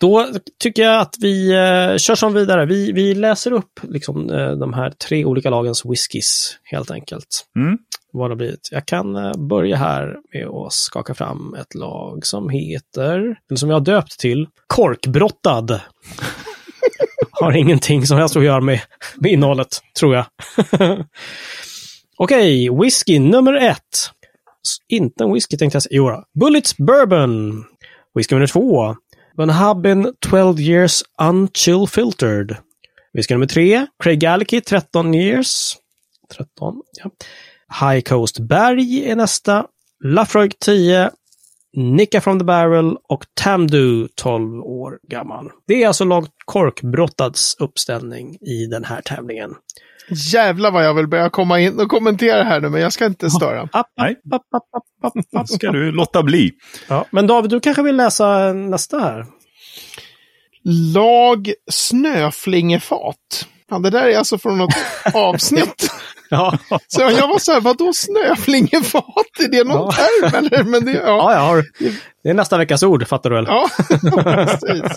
[SPEAKER 1] Då tycker jag att vi eh, kör som vidare. Vi, vi läser upp liksom, eh, de här tre olika lagens whiskys, helt enkelt.
[SPEAKER 2] Mm.
[SPEAKER 1] Vad det har blivit. Jag kan eh, börja här med att skaka fram ett lag som heter, eller som jag har döpt till, Korkbrottad. [laughs] har ingenting som helst att göra med, med innehållet, tror jag. [laughs] Okej, whisky nummer ett. Inte en whisky tänkte jag säga. Jo då. Bullets Bourbon. Whisky nummer två. Van Hubben 12 years unchill filtered. Whisky nummer tre. Craig Gallagher 13 years. 13, ja. High Coast Berg är nästa. Lafroig 10. Nicka from the Barrel och Tamdu 12 år gammal. Det är alltså lag Korkbrottads uppställning i den här tävlingen.
[SPEAKER 3] Jävlar vad jag vill börja komma in och kommentera här nu, men jag ska inte störa.
[SPEAKER 1] App,
[SPEAKER 2] Nej.
[SPEAKER 1] app, app, app, app, app.
[SPEAKER 2] Ska du låta bli?
[SPEAKER 1] Ja, men David, du kanske vill läsa nästa här?
[SPEAKER 3] Lag snöflingefat. Ja, det där är alltså från något [laughs] avsnitt. [laughs]
[SPEAKER 1] Ja,
[SPEAKER 3] Så jag var så här, vadå snöflingefat? Är det någon
[SPEAKER 1] Ja.
[SPEAKER 3] term eller? Men det, ja.
[SPEAKER 1] ja, jag har. Det är nästa veckas ord, fattar du väl?
[SPEAKER 3] Ja, [laughs] precis.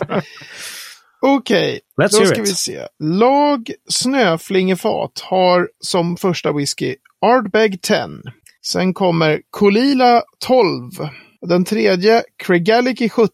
[SPEAKER 3] Okej,
[SPEAKER 1] Let's
[SPEAKER 3] då ska
[SPEAKER 1] it.
[SPEAKER 3] vi se. Lag snöflingefat har som första whisky Ardbeg 10. Sen kommer Kolila 12. Den tredje Craigallachie 17.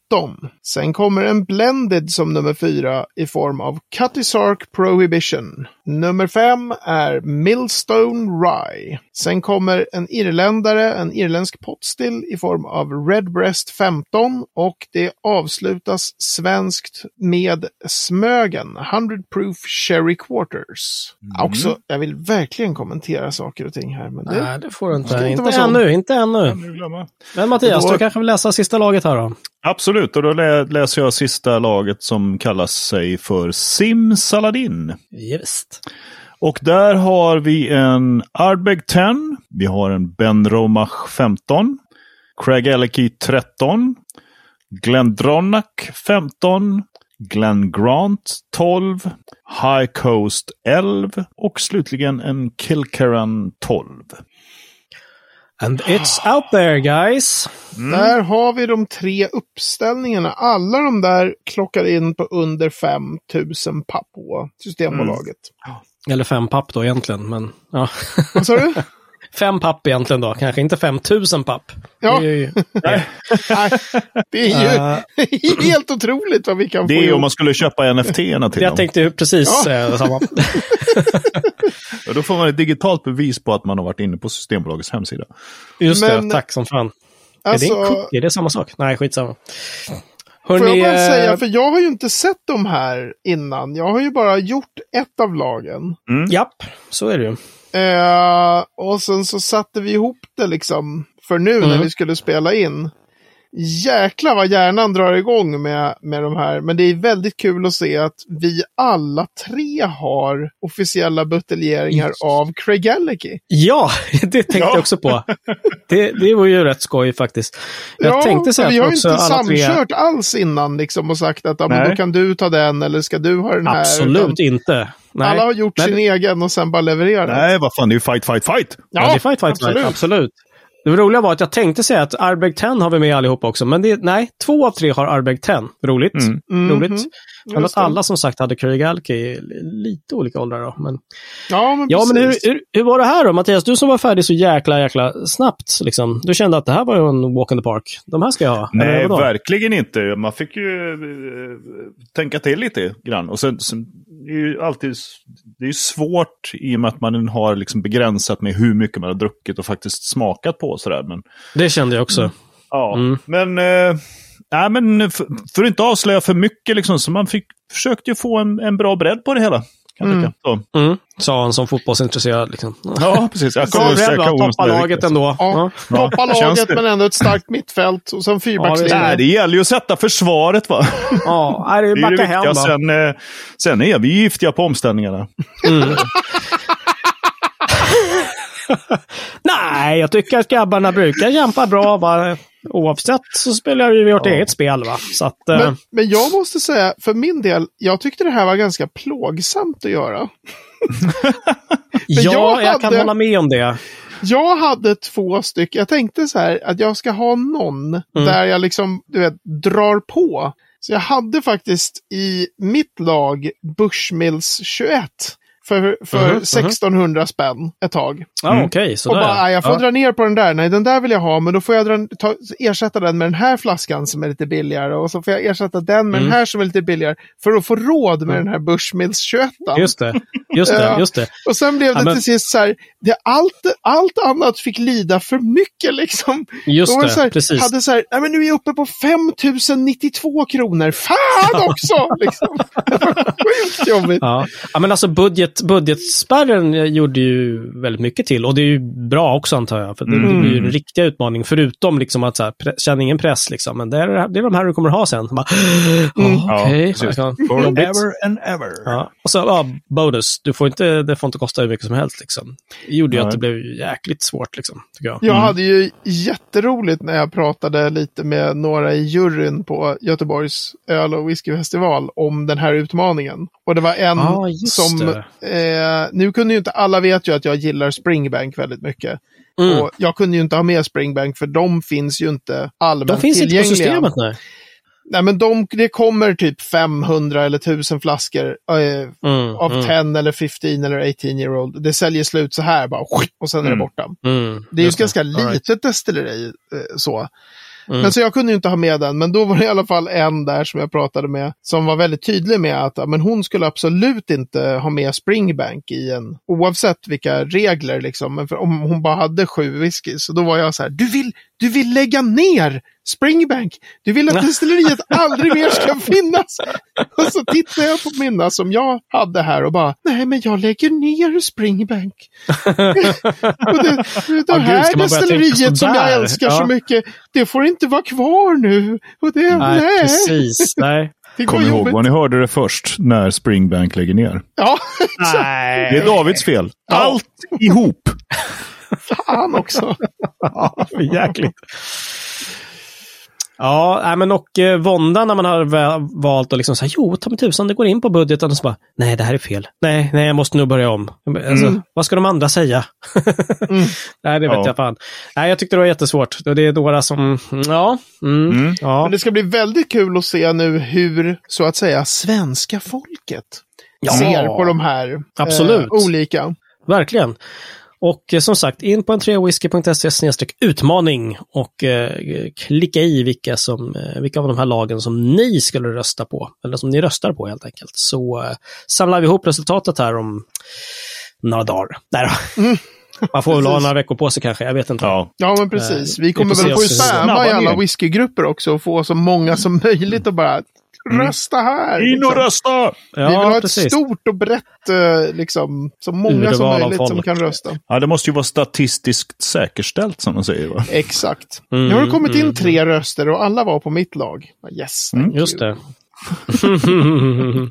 [SPEAKER 3] Sen kommer en Blended som nummer fyra i form av Cutty Sark Prohibition. Nummer fem är Millstone Rye. Sen kommer en irländare, en irländsk potstill i form av Redbreast 15 och det avslutas svenskt med Smögen 100 Proof Sherry Quarters. Också, jag vill verkligen kommentera saker och ting här. Men det,
[SPEAKER 1] Nej, det får du inte.
[SPEAKER 3] Inte
[SPEAKER 1] Inte, ännu, inte ännu. Men Mattias,
[SPEAKER 3] Då-
[SPEAKER 1] du kanske vill läsa sista laget här då?
[SPEAKER 2] Absolut, och då lä läser jag sista laget som kallas sig för Sim Saladin.
[SPEAKER 1] Visst.
[SPEAKER 2] Och där har vi en Ardbeg 10, vi har en Ben Romach 15, Craig Ellicky 13, Glendronach 15, Glen Grant 12, High Coast 11 och slutligen en Kilkerran 12.
[SPEAKER 1] And it's out there guys.
[SPEAKER 3] Där har vi de tre uppställningarna. Alla de där klockar in på under 5000 papp på Systembolaget.
[SPEAKER 1] Eller fem papp då egentligen, men ja.
[SPEAKER 3] Vad sa du? [laughs]
[SPEAKER 1] Fem papp egentligen då, kanske inte 5000 papp.
[SPEAKER 3] Ja.
[SPEAKER 1] Det är ju- [laughs]
[SPEAKER 3] Nej, det är ju
[SPEAKER 1] Eh, [laughs]
[SPEAKER 3] helt otroligt vad vi kan få
[SPEAKER 2] Det är om man skulle köpa NFT-erna till
[SPEAKER 1] jag
[SPEAKER 2] dem.
[SPEAKER 1] tänkte precis
[SPEAKER 3] Ja.
[SPEAKER 1] säga samma. [laughs]
[SPEAKER 2] Ja, Då får man ett digitalt bevis på att man har varit inne på Systembolagets hemsida.
[SPEAKER 1] Just
[SPEAKER 3] Men-
[SPEAKER 1] det, tack som fan.
[SPEAKER 3] Alltså,
[SPEAKER 1] är det en cookie? Det är samma sak? Nej, skitsamma.
[SPEAKER 3] får jag bara
[SPEAKER 1] eh,
[SPEAKER 3] säga, för jag har ju inte sett de här innan. Jag har ju bara gjort ett av lagen.
[SPEAKER 1] japp, så är det ju.
[SPEAKER 3] Eh, och sen så satte vi ihop det liksom för nu när
[SPEAKER 1] Mm.
[SPEAKER 3] vi skulle spela in. Jäklar vad hjärnan drar igång med, med de här. Men det är väldigt kul att se att vi alla tre har officiella buteljeringar av Craig Gallagher.
[SPEAKER 1] Ja, [laughs] det tänkte
[SPEAKER 2] Ja.
[SPEAKER 1] jag också på. Det, det var ju rätt skoj faktiskt. Jag tänkte
[SPEAKER 3] så
[SPEAKER 1] säga
[SPEAKER 3] vi har ju inte
[SPEAKER 1] alla tre...
[SPEAKER 3] samkört alls innan liksom och sagt att ja, men då kan du ta den eller ska du ha den här.
[SPEAKER 1] Absolut
[SPEAKER 3] Utan
[SPEAKER 1] inte. Nej.
[SPEAKER 3] Alla har gjort
[SPEAKER 1] Men-
[SPEAKER 3] sin egen och sen bara levererat.
[SPEAKER 2] Nej, vad fan, det är ju fight, fight, fight!
[SPEAKER 1] Ja, det är fight, fight,
[SPEAKER 3] absolut.
[SPEAKER 1] fight. Absolut. Det roliga var att jag tänkte säga att Arbeg 10 har vi med allihopa också, men det, nej, två av tre har Arbeg 10. Roligt.
[SPEAKER 2] Mm.
[SPEAKER 3] Mhm.
[SPEAKER 1] Roligt. Men
[SPEAKER 3] Just
[SPEAKER 1] att
[SPEAKER 3] det.
[SPEAKER 1] alla som sagt hade Craig Alke i lite olika åldrar då. Men,
[SPEAKER 3] Ja, men,
[SPEAKER 1] ja, men hur, hur, hur var det här då, Mattias? Du som var färdig så jäkla, jäkla snabbt. Liksom. Du kände att det här var ju en walk in the park. De här ska jag ha.
[SPEAKER 2] Nej, verkligen inte. Man fick ju eh, tänka till lite grann. Och sen, sen det är ju alltid det är svårt i och med att man har liksom begränsat med hur mycket man har druckit och faktiskt smakat på. Och Sådär. Men,
[SPEAKER 1] Det kände jag också.
[SPEAKER 2] ja.
[SPEAKER 1] Mm.
[SPEAKER 2] men, eh, nej, men för, för att inte avslöja för mycket liksom, så man fick, försökte ju få en, en bra bredd på det hela. Så.
[SPEAKER 1] Mm. Sa han som fotbollsintresserad. Liksom.
[SPEAKER 2] Ja, precis. Jag
[SPEAKER 1] Ja,
[SPEAKER 2] kommer att
[SPEAKER 1] bredd,
[SPEAKER 2] sträcka
[SPEAKER 1] va?
[SPEAKER 2] orden
[SPEAKER 1] Toppa
[SPEAKER 2] så det är
[SPEAKER 1] laget ändå.
[SPEAKER 3] Ja,
[SPEAKER 1] Ja.
[SPEAKER 3] toppa
[SPEAKER 2] känns
[SPEAKER 3] laget
[SPEAKER 2] det.
[SPEAKER 3] men ändå ett starkt mittfält och sen fyrbackslinje.
[SPEAKER 2] Nej, det gäller ju att sätta försvaret va.
[SPEAKER 1] Ja, det är
[SPEAKER 2] Det är
[SPEAKER 1] backa
[SPEAKER 2] det
[SPEAKER 1] hem.
[SPEAKER 2] Sen, eh, sen är vi giftiga på omställningarna.
[SPEAKER 1] Mm. [laughs] [laughs] Nej, jag tycker att grabbarna brukar jampa bra. Va? Oavsett så spelar vi vårt
[SPEAKER 2] Ja.
[SPEAKER 1] eget spel. Va? Så att, eh,
[SPEAKER 3] Men, men jag måste säga, för min del, jag tyckte det här var ganska plågsamt att göra. [laughs]
[SPEAKER 1] ja,
[SPEAKER 3] jag
[SPEAKER 1] jag, kan
[SPEAKER 3] hade-
[SPEAKER 1] hålla med om det.
[SPEAKER 3] Jag hade två stycken, jag tänkte så här att jag ska ha någon där jag liksom, du vet, drar på. Så jag hade faktiskt i mitt lag Bushmills 21 för, för
[SPEAKER 1] Mhm, mhm.
[SPEAKER 3] 1600 spänn ett tag.
[SPEAKER 1] Ja,
[SPEAKER 2] Mm.
[SPEAKER 1] Okej,
[SPEAKER 3] Och bara, "Ah, jag får dra ner på den där. Nej, den där vill jag ha, men då får jag dra, ta, ersätta den med den här flaskan som är lite billigare. Och så får jag ersätta den med
[SPEAKER 1] Mm.
[SPEAKER 3] den här som är lite billigare. För att få råd med den här Bushmills 21.
[SPEAKER 1] Just det, just det, [laughs] just det.
[SPEAKER 3] Och sen blev det
[SPEAKER 1] Ja, men-
[SPEAKER 3] till sist så här, det, allt, allt annat fick lida för mycket liksom.
[SPEAKER 1] Just det,
[SPEAKER 3] så här,
[SPEAKER 1] precis.
[SPEAKER 3] hade så här, nej men nu är jag uppe på 5092 kronor. Fan också! [laughs] liksom. Sjukt jobbigt.
[SPEAKER 1] Ja. ja, men alltså budget, budgetspärren gjorde ju väldigt mycket till. Och det är ju bra också antar jag. För det, det blir ju en riktig utmaning. Förutom liksom att så här, pre- känna ingen press liksom. Men det är, det är de här du kommer ha sen. Bara,
[SPEAKER 3] Mm.
[SPEAKER 1] ja, Okej.
[SPEAKER 2] Ja.
[SPEAKER 1] Ja,
[SPEAKER 2] Forever and ever.
[SPEAKER 1] Ja. Och så, ja, bonus. Du får inte, det får inte kosta hur mycket som helst liksom. Det gjorde ju
[SPEAKER 2] Nej.
[SPEAKER 1] att det blev jäkligt svårt liksom, tycker jag.
[SPEAKER 3] Jag hade ju jätteroligt när jag pratade lite med några i juryn på Göteborgs öl och whiskyfestival om den här utmaningen. Och det var en
[SPEAKER 1] just
[SPEAKER 3] som, eh, nu kunde ju inte, alla vet ju att jag gillar Springbank väldigt mycket.
[SPEAKER 1] Mm.
[SPEAKER 3] Och jag kunde ju inte ha med Springbank för de finns ju inte allmänt
[SPEAKER 1] De finns inte på
[SPEAKER 3] tillgängliga.
[SPEAKER 1] systemet nej.
[SPEAKER 3] Nej men de, det kommer typ 500 eller 1000 flaskor eh,
[SPEAKER 1] Mm,
[SPEAKER 3] av
[SPEAKER 1] mm,
[SPEAKER 3] 10 eller 15 eller 18 year old. Det säljer slut så här bara och sen är det
[SPEAKER 2] Mm.
[SPEAKER 3] borta.
[SPEAKER 1] mm,
[SPEAKER 3] Det är ju ett ganska
[SPEAKER 1] All right.
[SPEAKER 3] litet destilleri eh, så.
[SPEAKER 1] Mm.
[SPEAKER 3] Men så jag kunde ju inte ha med den, men då var det i alla fall en där som jag pratade med som var väldigt tydlig med att ja, men hon skulle absolut inte ha med Springbank i en, oavsett vilka regler liksom. Men för om hon bara hade sju whisky, så då var jag så här, du vill, du vill lägga ner Springbank! Du vill att destilleriet [laughs] aldrig mer ska finnas! Och så tittar jag på mina som jag hade här och bara, nej men jag lägger ner Springbank. [laughs] och det, det
[SPEAKER 1] gud,
[SPEAKER 3] här
[SPEAKER 1] tänka
[SPEAKER 3] destilleriet som jag älskar
[SPEAKER 1] Ja.
[SPEAKER 3] så mycket, det får inte vara kvar nu. Och det, nej,
[SPEAKER 1] Nej, precis. Nej. [laughs]
[SPEAKER 2] Kom ihåg
[SPEAKER 3] jobbigt.
[SPEAKER 2] var ni hörde det först när Springbank lägger ner.
[SPEAKER 3] Ja,
[SPEAKER 1] Nej.
[SPEAKER 2] Det är Davids fel. Allt ihop. [laughs]
[SPEAKER 3] fan också.
[SPEAKER 1] Ja, för jäkligt. Ja, men och eh, våndan när man har valt att liksom säga jo, ta mig tusan, det går in på budgeten och så bara, nej, det här är fel. Nej, nej, jag måste nog börja om. Alltså, Vad ska de andra säga? [laughs] nej, det vet
[SPEAKER 2] Ja.
[SPEAKER 1] jag fan. Nej, jag tyckte det var jättesvårt. Det är några som, ja, mm,
[SPEAKER 2] Mm.
[SPEAKER 1] ja.
[SPEAKER 3] Men det ska bli väldigt kul att se nu hur, så att säga, svenska folket
[SPEAKER 1] Ja.
[SPEAKER 3] ser på de här
[SPEAKER 1] Absolut.
[SPEAKER 3] Eh, olika.
[SPEAKER 1] Verkligen. Och eh, som sagt, in på entreawhisky.se utmaning och eh, klicka i vilka, som, eh, vilka av de här lagen som ni skulle rösta på. Eller som ni röstar på helt enkelt. Så eh, samlar vi ihop resultatet här om några dagar. Nej då. [laughs] Man får väl ha några veckor på sig kanske, jag vet inte.
[SPEAKER 2] Ja.
[SPEAKER 3] Ja, men precis.
[SPEAKER 1] Eh,
[SPEAKER 3] Vi kommer
[SPEAKER 1] vi
[SPEAKER 3] väl få spamma i alla whiskygrupper också och få så många som möjligt och bara rösta här.
[SPEAKER 2] In och
[SPEAKER 3] liksom.
[SPEAKER 2] rösta!
[SPEAKER 3] Vi vill ha ett
[SPEAKER 1] precis.
[SPEAKER 3] stort och brett, eh, liksom, så många som möjligt som kan rösta.
[SPEAKER 2] Ja, det måste ju vara statistiskt säkerställt som de säger. Va?
[SPEAKER 3] Exakt.
[SPEAKER 1] Mm,
[SPEAKER 3] nu har det kommit in
[SPEAKER 1] mm,
[SPEAKER 3] tre röster och alla var på mitt lag. Yes,
[SPEAKER 2] Mm.
[SPEAKER 1] Just det. [laughs]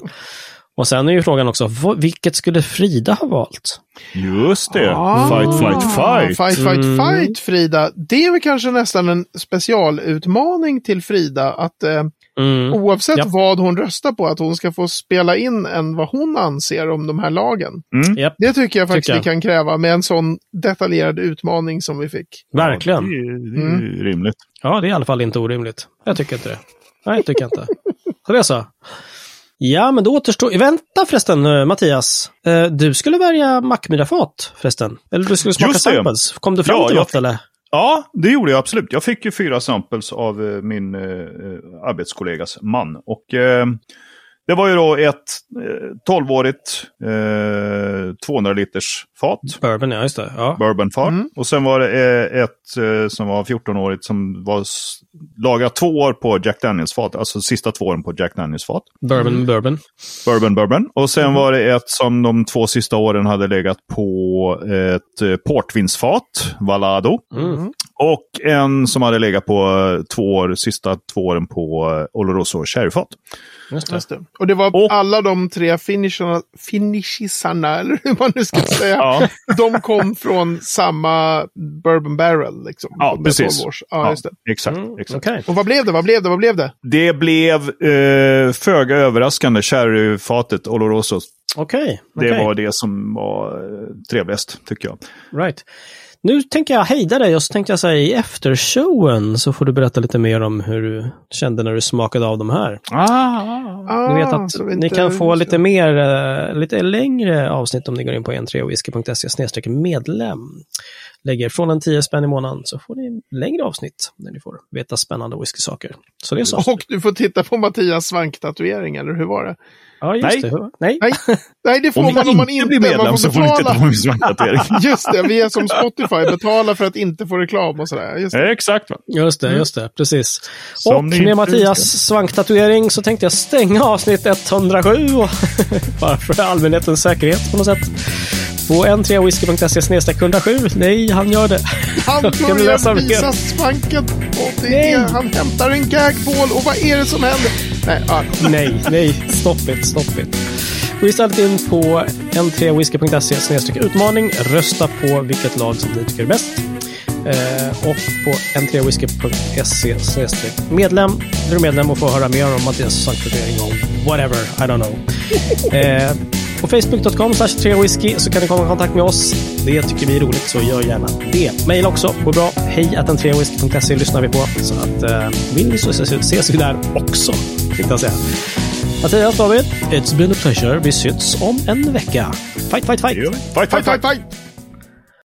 [SPEAKER 1] och sen är ju frågan också, vilket skulle Frida ha valt?
[SPEAKER 2] Just det.
[SPEAKER 3] Ah,
[SPEAKER 2] Fight, fight, fight.
[SPEAKER 3] Fight, fight,
[SPEAKER 1] Mm.
[SPEAKER 3] fight, Frida. Det är väl kanske nästan en specialutmaning till Frida att eh,
[SPEAKER 1] Mm.
[SPEAKER 3] oavsett
[SPEAKER 1] Ja.
[SPEAKER 3] vad hon röstar på, att hon ska få spela in en vad hon anser om de här lagen.
[SPEAKER 2] Mm.
[SPEAKER 3] Det tycker jag faktiskt
[SPEAKER 1] Tycker jag.
[SPEAKER 3] vi kan kräva med en sån detaljerad utmaning som vi fick.
[SPEAKER 1] verkligen.
[SPEAKER 2] Det är, det är
[SPEAKER 3] Mm.
[SPEAKER 2] rimligt.
[SPEAKER 1] Ja, det är i alla fall inte orimligt. Jag tycker inte det. Nej, jag tycker inte. [laughs] Så det är så. Ja, men då återstår... Vänta förresten, eh, Mattias. Eh, Du skulle välja Mackmyrafat förresten. Eller du skulle smaka samples. Kom du fram
[SPEAKER 2] Ja,
[SPEAKER 1] till något eller?
[SPEAKER 2] Ja, det gjorde jag absolut. Jag fick ju fyra samples av eh, min eh, eh, arbetskollegas man. Och eh, det var ju då ett eh, 12-årigt eh, 200 liters fat.
[SPEAKER 1] Bourbon, ja just det. Ja.
[SPEAKER 2] Bourbonfat.
[SPEAKER 3] Mm.
[SPEAKER 2] Och sen var det eh, ett eh, som var 14-årigt som var lagrat två år på Jack Daniels-fat. Alltså sista två åren på Jack Daniels-fat.
[SPEAKER 1] Bourbon med bourbon.
[SPEAKER 2] Bourbon Bourbon. Och sen var det ett som de två sista åren hade legat på ett eh, portvinsfat, Valado. Och en som hade legat på eh, två år, sista två åren på eh, Oloroso sherryfat.
[SPEAKER 1] Just det.
[SPEAKER 3] Just det. Och det var
[SPEAKER 2] Och-
[SPEAKER 3] alla de tre finisharna, finishisarna, [laughs] eller hur man nu ska säga.
[SPEAKER 2] Ja.
[SPEAKER 3] De kom från samma Bourbon Barrel. Liksom,
[SPEAKER 2] Ja, precis.
[SPEAKER 3] 12 års. Ja, just det.
[SPEAKER 2] Exakt.
[SPEAKER 1] Mm,
[SPEAKER 2] exakt.
[SPEAKER 1] Okej.
[SPEAKER 3] Och vad blev det? Vad blev det? Vad blev det?
[SPEAKER 2] Det blev eh, föga överraskande sherryfatet Oloroso.
[SPEAKER 1] Okej.
[SPEAKER 2] Det
[SPEAKER 1] okej.
[SPEAKER 2] var det som var eh, trevligast, tycker jag.
[SPEAKER 1] Right. Nu tänker jag hejda dig och så tänkte jag säga i eftershowen så får du berätta lite mer om hur du kände när du smakade av de här.
[SPEAKER 2] Ah,
[SPEAKER 3] Ah,
[SPEAKER 1] Ni vet att ni
[SPEAKER 3] inte-
[SPEAKER 1] kan få lite mer, eh, lite längre avsnitt om ni går in på 13whisky.se medlem. Lägger från en 10 spänn i månaden så får ni längre avsnitt när ni får veta spännande whiskysaker. Så det är så. [laughs]
[SPEAKER 3] Och du får titta på Mattias svanktatuering, eller hur var det?
[SPEAKER 1] Ja, just
[SPEAKER 2] Nej.
[SPEAKER 1] det. Nej.
[SPEAKER 3] Nej, Nej det får
[SPEAKER 2] Om
[SPEAKER 3] man om man
[SPEAKER 2] inte blir medlem
[SPEAKER 3] man
[SPEAKER 2] så får ni inte ta
[SPEAKER 3] betala.
[SPEAKER 2] min. [laughs]
[SPEAKER 3] Just det, vi är som Spotify, betala för att inte få reklam och sådär. Just det.
[SPEAKER 2] Exakt. Va?
[SPEAKER 1] Just det, just det, precis.
[SPEAKER 2] Som
[SPEAKER 1] och med Mattias svanktatuering så tänkte jag stänga avsnitt 107 och [laughs] bara för allmänhetens säkerhet på något sätt. På n3whisky.se 107. Nej, han gör det.
[SPEAKER 3] Han [laughs]
[SPEAKER 1] du
[SPEAKER 3] börjar visa svanken och det
[SPEAKER 1] Nej.
[SPEAKER 3] är, han hämtar en gagball och vad är det som händer? Nej, ah,
[SPEAKER 1] Nej, nej, stop it, stop it. Gå istället in på n3whisky.se utmaning. Rösta på vilket lag som ni tycker är bäst. Eh, och på n3whisky.se medlem. Blir du medlem och får höra mer om Mattias svanktatuering och whatever, I don't know. [laughs] Eh, på facebook.com 3whisky så kan ni komma i kontakt med oss. Det tycker vi är roligt, så gör gärna det. Mail också, går bra. Hej att 3whisky.se lyssnar vi på. Så att eh, vill ni så ses, vi där också, tänkte jag säga. Mattias, David, it's been a pleasure. Vi syns om en vecka. Fight, fight, fight!
[SPEAKER 2] Fight,
[SPEAKER 3] fight,
[SPEAKER 2] fight,
[SPEAKER 3] fight,
[SPEAKER 2] fight.
[SPEAKER 3] fight!